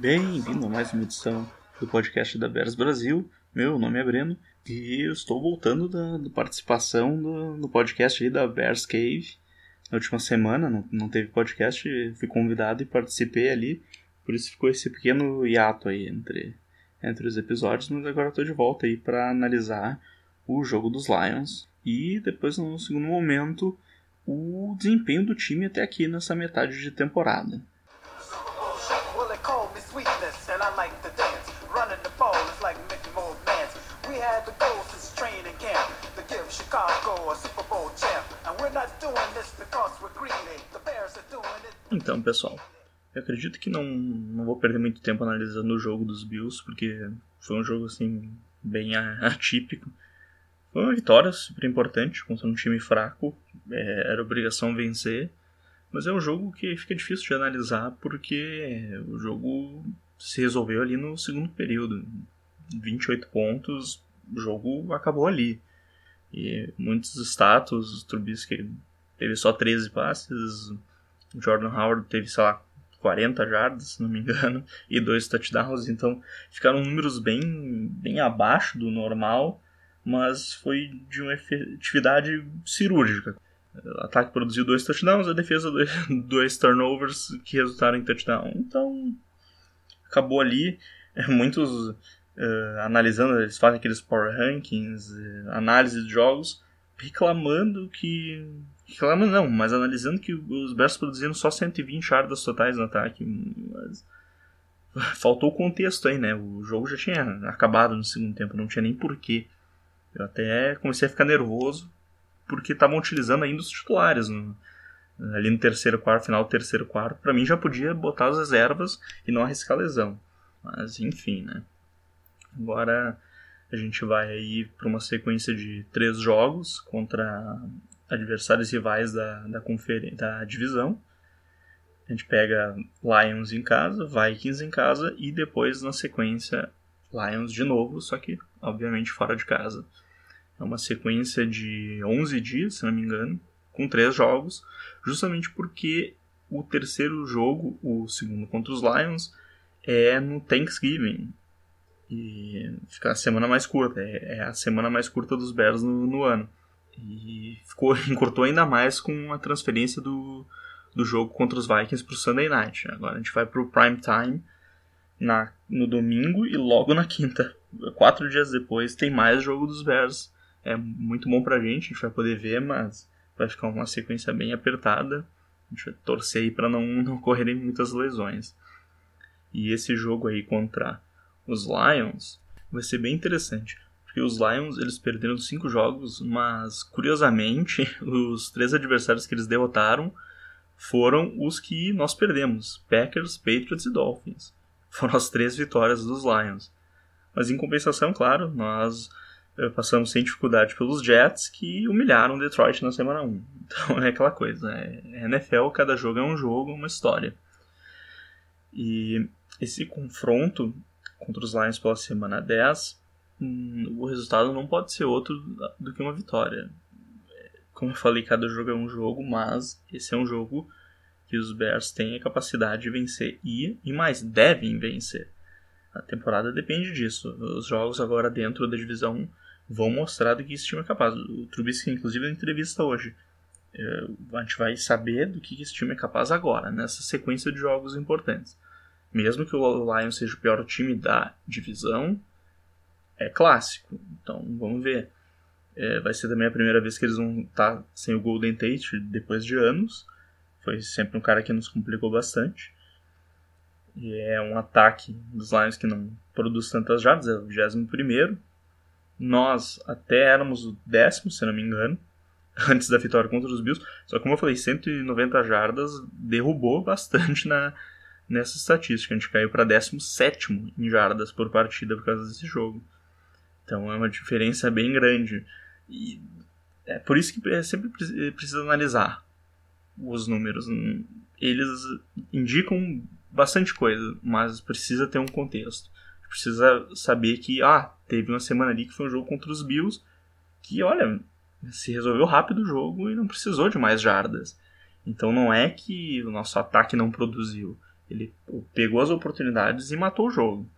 Bem-vindo a mais uma edição do podcast da Bears Brasil. Meu nome é Breno e eu estou voltando da, da participação do, no podcast da Bears Cave. Na última semana não, não teve podcast, fui convidado e participei ali, por isso ficou esse pequeno hiato aí entre, entre os episódios, mas agora estou de volta aí para analisar o jogo dos Lions e depois no segundo momento o desempenho do time até aqui nessa metade de temporada. Então, pessoal, eu acredito que não, não vou perder muito tempo analisando o jogo dos Bills, porque foi um jogo assim bem atípico. Foi uma vitória super importante contra um time fraco, é, era obrigação vencer, mas é um jogo que fica difícil de analisar porque o jogo se resolveu ali no segundo período. 28 pontos, o jogo acabou ali. E muitos status, Trubisky teve só 13 passes, Jordan Howard teve, sei lá, 40 jardas, se não me engano, e dois touchdowns, então ficaram números bem, bem abaixo do normal mas foi de uma efetividade cirúrgica. O ataque produziu dois touchdowns, a defesa dois, turnovers que resultaram em touchdown. Então, acabou ali. Muitos uh, analisando, eles fazem aqueles power rankings, uh, análise de jogos, reclamando que. Reclamando não, mas analisando que os Bears produziram só 120 yardas totais no ataque. Mas faltou o contexto aí, né? O jogo já tinha acabado no segundo tempo, não tinha nem porquê eu até comecei a ficar nervoso porque estavam utilizando ainda os titulares no, ali no terceiro quarto, final do terceiro quarto. Para mim já podia botar as reservas e não arriscar lesão. Mas enfim, né? Agora a gente vai aí para uma sequência de três jogos contra adversários rivais da, da, da divisão. A gente pega Lions em casa, Vikings em casa e depois na sequência Lions de novo, só que obviamente fora de casa. É uma sequência de 11 dias, se não me engano, com três jogos, justamente porque o terceiro jogo, o segundo contra os Lions, é no Thanksgiving. E fica a semana mais curta, é, é a semana mais curta dos Bears no, no ano. E ficou, encurtou ainda mais com a transferência do, do jogo contra os Vikings para o Sunday Night. Agora a gente vai para o prime time na, no domingo e logo na quinta. Quatro dias depois tem mais jogo dos Bears. É muito bom pra gente, a gente vai poder ver, mas vai ficar uma sequência bem apertada. A gente vai torcer aí pra não, não ocorrerem muitas lesões. E esse jogo aí contra os Lions vai ser bem interessante. Porque os Lions eles perderam cinco jogos, mas curiosamente os três adversários que eles derrotaram foram os que nós perdemos: Packers, Patriots e Dolphins foram as três vitórias dos Lions. Mas em compensação, claro, nós eh, passamos sem dificuldade pelos Jets que humilharam Detroit na semana 1. Então é aquela coisa, né? NFL, cada jogo é um jogo, uma história. E esse confronto contra os Lions pela semana 10, hum, o resultado não pode ser outro do que uma vitória. Como eu falei, cada jogo é um jogo, mas esse é um jogo que os Bears têm a capacidade de vencer e, e mais, devem vencer. A temporada depende disso. Os jogos agora dentro da divisão vão mostrar do que esse time é capaz. O Trubisky, inclusive, na entrevista hoje, é, a gente vai saber do que esse time é capaz agora, nessa sequência de jogos importantes. Mesmo que o Lions seja o pior time da divisão, é clássico. Então, vamos ver. É, vai ser também a primeira vez que eles vão estar tá sem o Golden Tate depois de anos. Foi sempre um cara que nos complicou bastante. E é um ataque dos Lions que não produz tantas jardas, é o 21 Nós até éramos o décimo, se não me engano, antes da vitória contra os Bills. Só que, como eu falei, 190 jardas derrubou bastante na, nessa estatística. A gente caiu para 17 em jardas por partida por causa desse jogo. Então é uma diferença bem grande. E é por isso que é sempre precisa analisar os números. Eles indicam bastante coisa, mas precisa ter um contexto. Precisa saber que, ah, teve uma semana ali que foi um jogo contra os Bills que, olha, se resolveu rápido o jogo e não precisou de mais jardas. Então não é que o nosso ataque não produziu. Ele pegou as oportunidades e matou o jogo.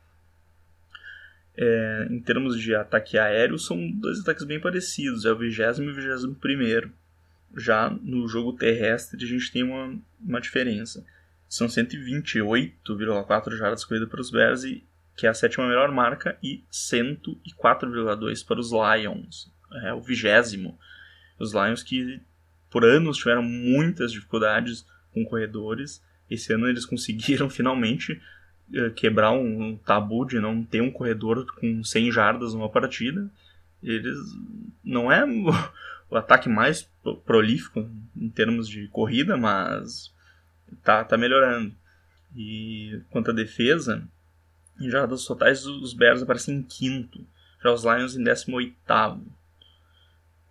É, em termos de ataque aéreo, são dois ataques bem parecidos, é o 20 e o 21. Já no jogo terrestre, a gente tem uma, uma diferença. São 128,4 jardas corridas para os Bears, que é a sétima melhor marca, e 104,2 para os Lions, é o vigésimo. Os Lions que por anos tiveram muitas dificuldades com corredores. Esse ano eles conseguiram finalmente eh, quebrar um tabu de não ter um corredor com 100 jardas numa partida. Eles não é o ataque mais prolífico em termos de corrida, mas tá, tá melhorando. E quanto à defesa, em jardas totais os Bears aparecem em quinto, já os Lions em 18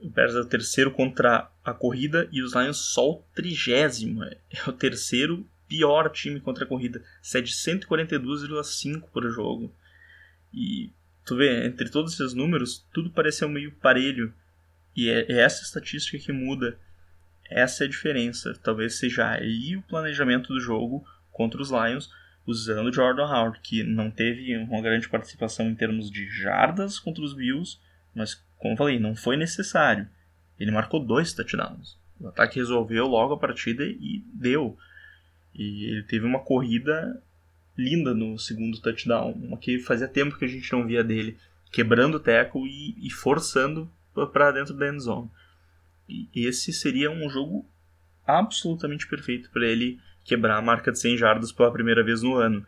o Bears é o terceiro contra a corrida e os Lions só o trigésimo. É o terceiro pior time contra a corrida. Cede 142,5 por jogo. E tu vê, entre todos esses números, tudo pareceu meio parelho. E é, é essa estatística que muda. Essa é a diferença. Talvez seja aí o planejamento do jogo contra os Lions, usando Jordan Howard, que não teve uma grande participação em termos de jardas contra os Bills, mas como eu falei, não foi necessário. Ele marcou dois touchdowns. O ataque resolveu logo a partida e deu. E ele teve uma corrida linda no segundo touchdown, uma que fazia tempo que a gente não via dele, quebrando o tackle e, e forçando para dentro da end zone. E esse seria um jogo absolutamente perfeito para ele quebrar a marca de 100 jardas pela primeira vez no ano.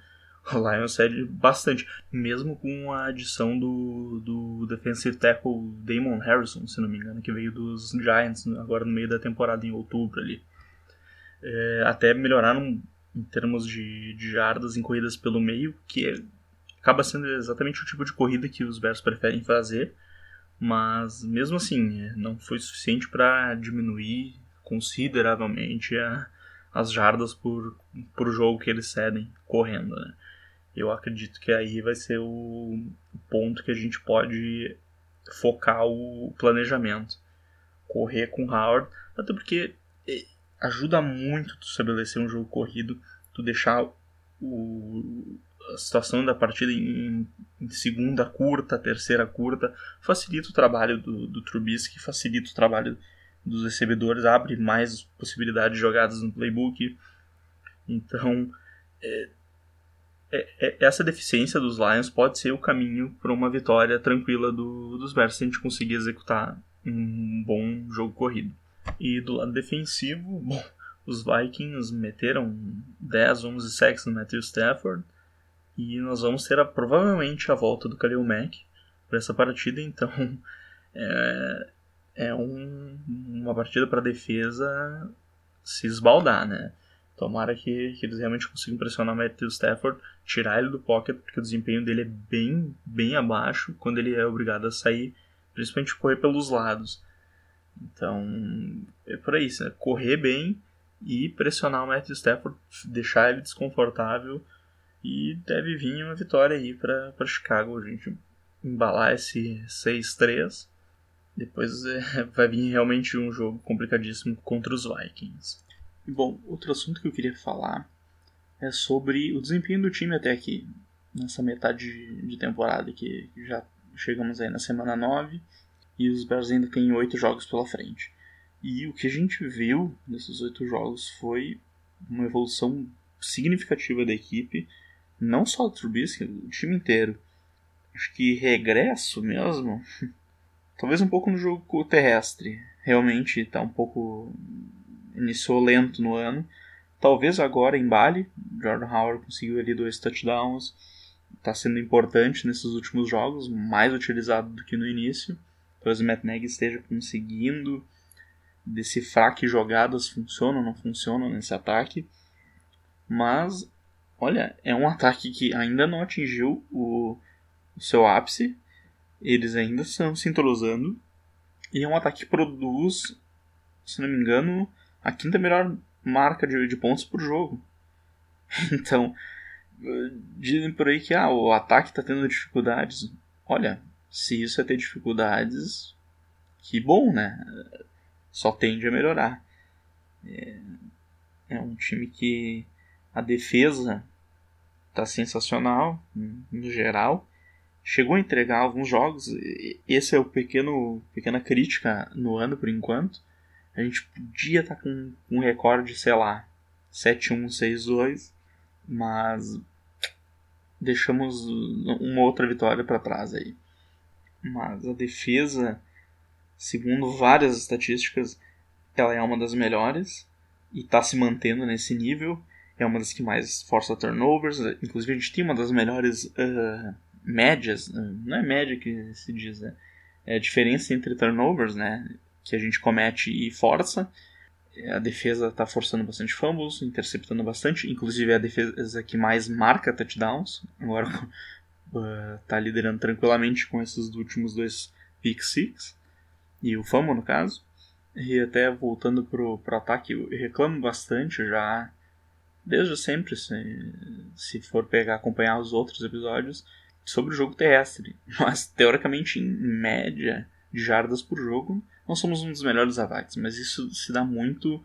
O Lions cede bastante, mesmo com a adição do, do defensive tackle Damon Harrison, se não me engano, que veio dos Giants agora no meio da temporada em outubro ali. É, até melhoraram em termos de, de jardas em corridas pelo meio, que é, acaba sendo exatamente o tipo de corrida que os Bears preferem fazer, mas mesmo assim é, não foi suficiente para diminuir consideravelmente a, as jardas por, por jogo que eles cedem correndo. Né? eu acredito que aí vai ser o ponto que a gente pode focar o planejamento. Correr com Howard, até porque ajuda muito tu estabelecer um jogo corrido, tu deixar o, a situação da partida em, em, segunda curta, terceira curta, facilita o trabalho do, do Trubisky, facilita o trabalho dos recebedores, abre mais possibilidades de jogadas no playbook. Então, é, é, é, essa deficiência dos Lions pode ser o caminho para uma vitória tranquila do, dos Bears se a gente conseguir executar um bom jogo corrido. E do lado defensivo, bom, os Vikings meteram 10, 11 sacks no Matthew Stafford e nós vamos ter a, provavelmente a volta do Khalil Mack para essa partida, então é, é um, uma partida para a defesa se esbaldar, né? Tomara que, que eles realmente consigam pressionar o Matthew Stafford, tirar ele do pocket, porque o desempenho dele é bem, bem abaixo quando ele é obrigado a sair, principalmente correr pelos lados. Então, é por aí, né? correr bem e pressionar o Matthew Stafford, deixar ele desconfortável e deve vir uma vitória aí para Chicago, a gente embalar esse 6-3. Depois é, vai vir realmente um jogo complicadíssimo contra os Vikings. Bom, outro assunto que eu queria falar é sobre o desempenho do time até aqui, nessa metade de temporada, que já chegamos aí na semana 9 e os Bears ainda têm oito jogos pela frente. E o que a gente viu nesses oito jogos foi uma evolução significativa da equipe, não só do Trubisky, o time inteiro. Acho que regresso mesmo, talvez um pouco no jogo terrestre. Realmente está um pouco iniciou lento no ano. Talvez agora em Bali, Jordan Howard conseguiu ali dois touchdowns, está sendo importante nesses últimos jogos, mais utilizado do que no início. Talvez o Matt Nagy esteja conseguindo decifrar que jogadas funcionam ou não funcionam nesse ataque. Mas, olha, é um ataque que ainda não atingiu o, o seu ápice. Eles ainda estão se entrosando. E é um ataque que produz, se não me engano, a quinta melhor marca de, de pontos por jogo. Então, dizem por aí que ah, o ataque está tendo dificuldades. Olha, se isso é ter dificuldades, que bom, né? Só tende a melhorar. É, é um time que A defesa tá sensacional, no geral. Chegou a entregar alguns jogos. Esse é o pequeno pequena crítica no ano por enquanto. A gente podia estar tá com um recorde, sei lá, 7-1, 6-2, mas deixamos uma outra vitória para trás aí. Mas a defesa, segundo várias estatísticas, ela é uma das melhores e está se mantendo nesse nível. É uma das que mais força turnovers. Inclusive, a gente tem uma das melhores uh, médias. Não é média que se diz, né? É a diferença entre turnovers, né? Que a gente comete e força. A defesa está forçando bastante fumbles, interceptando bastante. Inclusive, é a defesa que mais marca touchdowns. Agora está uh, liderando tranquilamente com esses últimos dois pick six. E o fumble, no caso. E até voltando pro, pro ataque, eu reclamo bastante já, desde sempre, se, se for pegar acompanhar os outros episódios, sobre o jogo terrestre. Mas, teoricamente, em média de jardas por jogo, não somos um dos melhores ataques, mas isso se dá muito,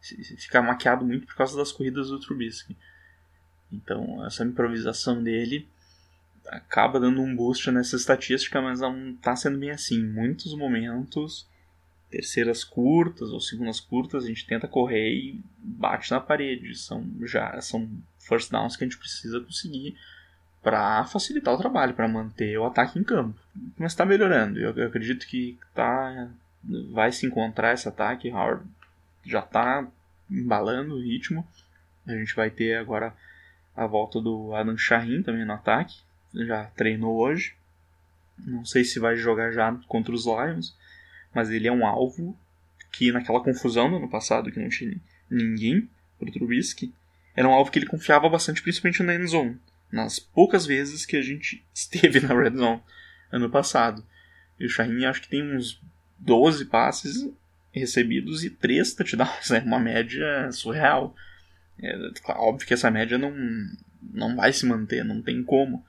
fica maquiado muito por causa das corridas do Trubisky. Então, essa improvisação dele acaba dando um boost nessa estatística, mas não está sendo bem assim. Em muitos momentos terceiras curtas ou segundas curtas, a gente tenta correr e bate na parede. São já são first downs que a gente precisa conseguir para facilitar o trabalho, para manter o ataque em campo. Mas está melhorando. Eu, eu, acredito que tá vai se encontrar esse ataque. Howard já está embalando o ritmo. A gente vai ter agora a volta do Adam Shaheen também no ataque. Já treinou hoje. Não sei se vai jogar já contra os Lions mas ele é um alvo que naquela confusão do ano passado, que não tinha ninguém pro Trubisky, era um alvo que ele confiava bastante, principalmente na end zone, nas poucas vezes que a gente esteve na red zone ano passado. E o Shaheen acho que tem uns 12 passes recebidos e 3 touchdowns, né? uma média surreal. É, óbvio que essa média não, não vai se manter, não tem como,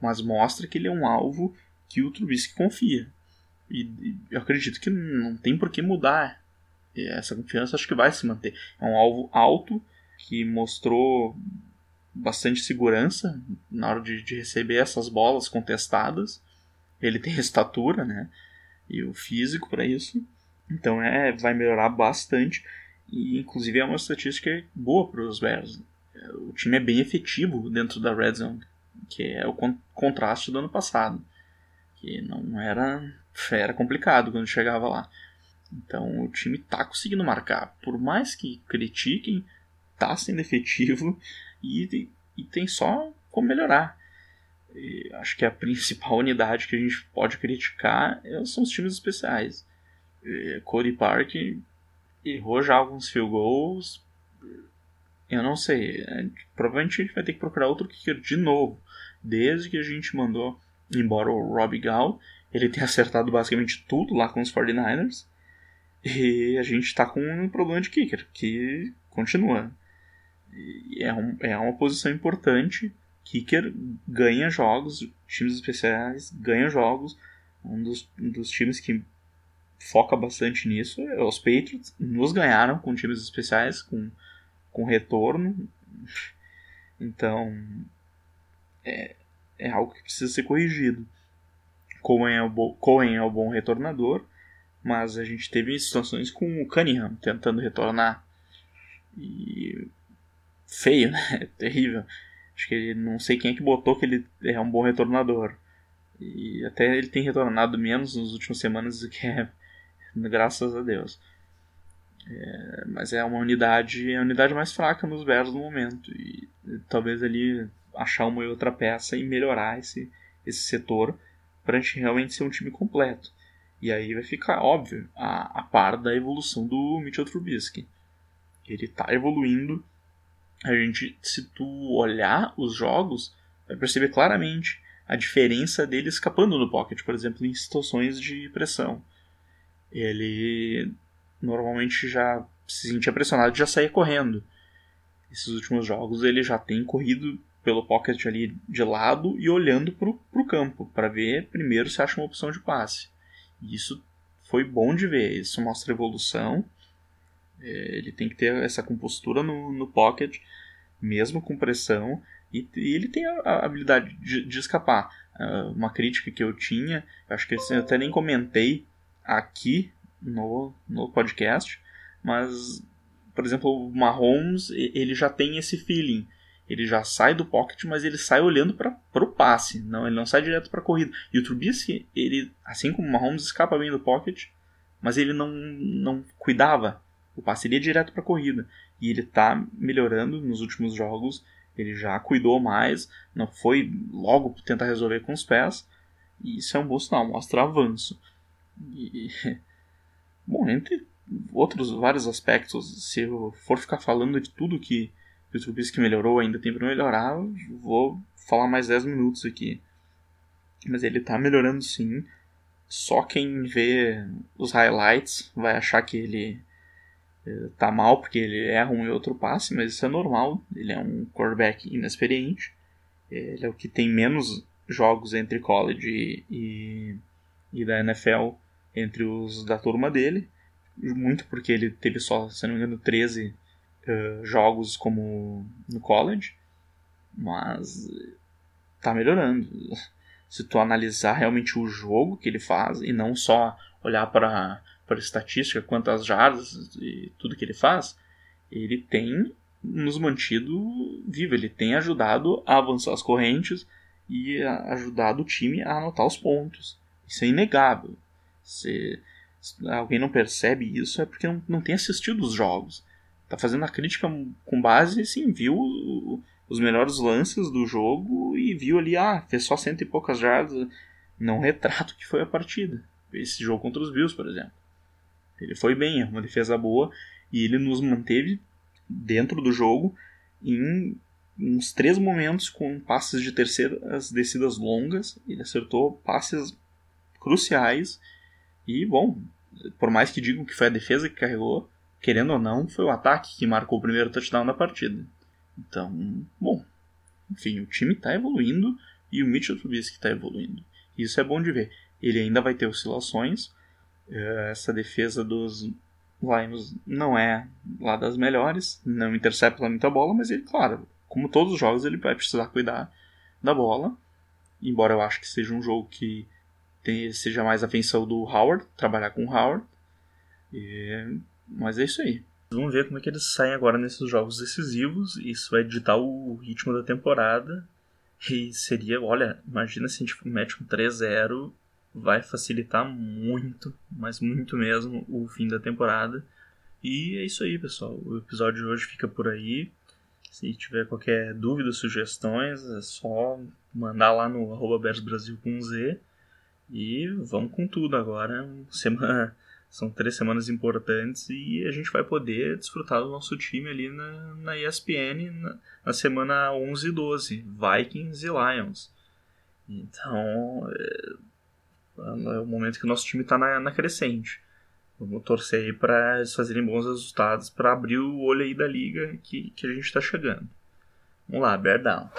mas mostra que ele é um alvo que o Trubisky confia. E, eu acredito que não tem por que mudar. E essa confiança acho que vai se manter. É um alvo alto que mostrou bastante segurança na hora de, de receber essas bolas contestadas. Ele tem estatura, né? E o físico para isso. Então é, vai melhorar bastante. E inclusive é uma estatística boa para os Bears. O time é bem efetivo dentro da red zone, que é o con contraste do ano passado, que não era era complicado quando chegava lá. Então o time tá conseguindo marcar. Por mais que critiquem, tá sendo efetivo e, e tem só como melhorar. E acho que a principal unidade que a gente pode criticar é, são os times especiais. E Cody Park errou já alguns field goals. Eu não sei. É, provavelmente a gente vai ter que procurar outro kicker de novo. Desde que a gente mandou embora o Rob Gall ele tem acertado basicamente tudo lá com os 49ers. E a gente está com um problema de kicker, que continua. É, um, é uma posição importante. Kicker ganha jogos, times especiais ganham jogos. Um dos, um dos times que foca bastante nisso é os Patriots. Nos ganharam com times especiais, com, com retorno. Então, é, é algo que precisa ser corrigido. Cohen é, o Cohen é o bom retornador, mas a gente teve situações com o Cunningham tentando retornar. E. feio, né? É terrível. Acho que ele, não sei quem é que botou que ele é um bom retornador. E até ele tem retornado menos nas últimas semanas do que é. Graças a Deus. É, mas é uma unidade, é a unidade mais fraca nos Bears no momento. E, e talvez ali achar uma outra peça e melhorar esse, esse setor para a gente realmente ser um time completo. E aí vai ficar óbvio a, a par da evolução do Mitchell Trubisky. Ele está evoluindo. A gente, se tu olhar os jogos, vai perceber claramente a diferença dele escapando no pocket, por exemplo, em situações de pressão. Ele normalmente já se sentia pressionado e já saía correndo. Esses últimos jogos ele já tem corrido pelo pocket ali de lado e olhando para o campo, para ver primeiro se acha uma opção de passe. E isso foi bom de ver, isso mostra evolução. É, ele tem que ter essa compostura no, no pocket mesmo com pressão, e, e ele tem a, habilidade de, de escapar. Uh, uma crítica que eu tinha, acho que eu até nem comentei aqui no, no podcast, mas, por exemplo, o Mahomes, ele já tem esse feeling. Ele já sai do pocket, mas ele sai olhando para o passe, não, ele não sai direto para a corrida. E o Trubisky, ele, assim como o Mahomes, escapa bem do pocket, mas ele não, não cuidava. O passe iria direto para a corrida. E ele está melhorando nos últimos jogos. Ele já cuidou mais, não foi logo tentar resolver com os pés. E isso é um bom sinal, mostra avanço. E, bom, entre outros vários aspectos, se eu for ficar falando de tudo que o Trubisky melhorou, ainda tem para melhorar, vou falar mais 10 minutos aqui. Mas ele está melhorando sim. Só quem vê os highlights vai achar que ele eh, tá mal porque ele erra um e outro passe, mas isso é normal. Ele é um quarterback inexperiente. Ele é o que tem menos jogos entre college e, e da NFL entre os da turma dele. Muito porque ele teve só, se não me engano, 13 uh, jogos como no college. Mas tá melhorando se tu analisar realmente o jogo que ele faz e não só olhar para para estatística, quantas jardas e tudo que ele faz, ele tem nos mantido vivo, ele tem ajudado a avançar as correntes e ajudado o time a anotar os pontos. Isso é inegável. Se, se alguém não percebe isso é porque não, não tem assistido os jogos. Tá fazendo a crítica com base, sim, viu os melhores lances do jogo e viu ali, ah, fez só cento e poucas jardas. Não retrato que foi a partida. Esse jogo contra os Bills, por exemplo. Ele foi bem, é uma defesa boa e ele nos manteve dentro do jogo em uns três momentos com passes de terceiras descidas longas. Ele acertou passes cruciais e, bom, por mais que digam que foi a defesa que carregou, querendo ou não, foi o ataque que marcou o primeiro touchdown da partida. Então, bom, enfim, o time está evoluindo e o Mitchell Trubisky está evoluindo. Isso é bom de ver. Ele ainda vai ter oscilações. Eh, essa defesa dos Lions não é lá das melhores, não intercepta muita bola, mas ele, claro, como todos os jogos, ele vai precisar cuidar da bola. Embora eu acho que seja um jogo que seja mais a atenção do Howard, trabalhar com o Howard. E, mas é isso aí. Vamos ver como é que eles saem agora nesses jogos decisivos. Isso vai ditar o ritmo da temporada. E seria, olha, imagina se a gente mete um 3-0, vai facilitar muito, mas muito mesmo, o fim da temporada. E é isso aí, pessoal. O episódio de hoje fica por aí. Se tiver qualquer dúvida, sugestões, é só mandar lá no arroba com Z. E vamos com tudo agora. Semana são três semanas importantes e a gente vai poder desfrutar do nosso time ali na, na ESPN na, na semana 11 e 12, Vikings e Lions. Então é, é o momento que o nosso time está na, na crescente. Vamos torcer aí para eles fazerem bons resultados para abrir o olho aí da liga que, que a gente está chegando. Vamos lá, bear down.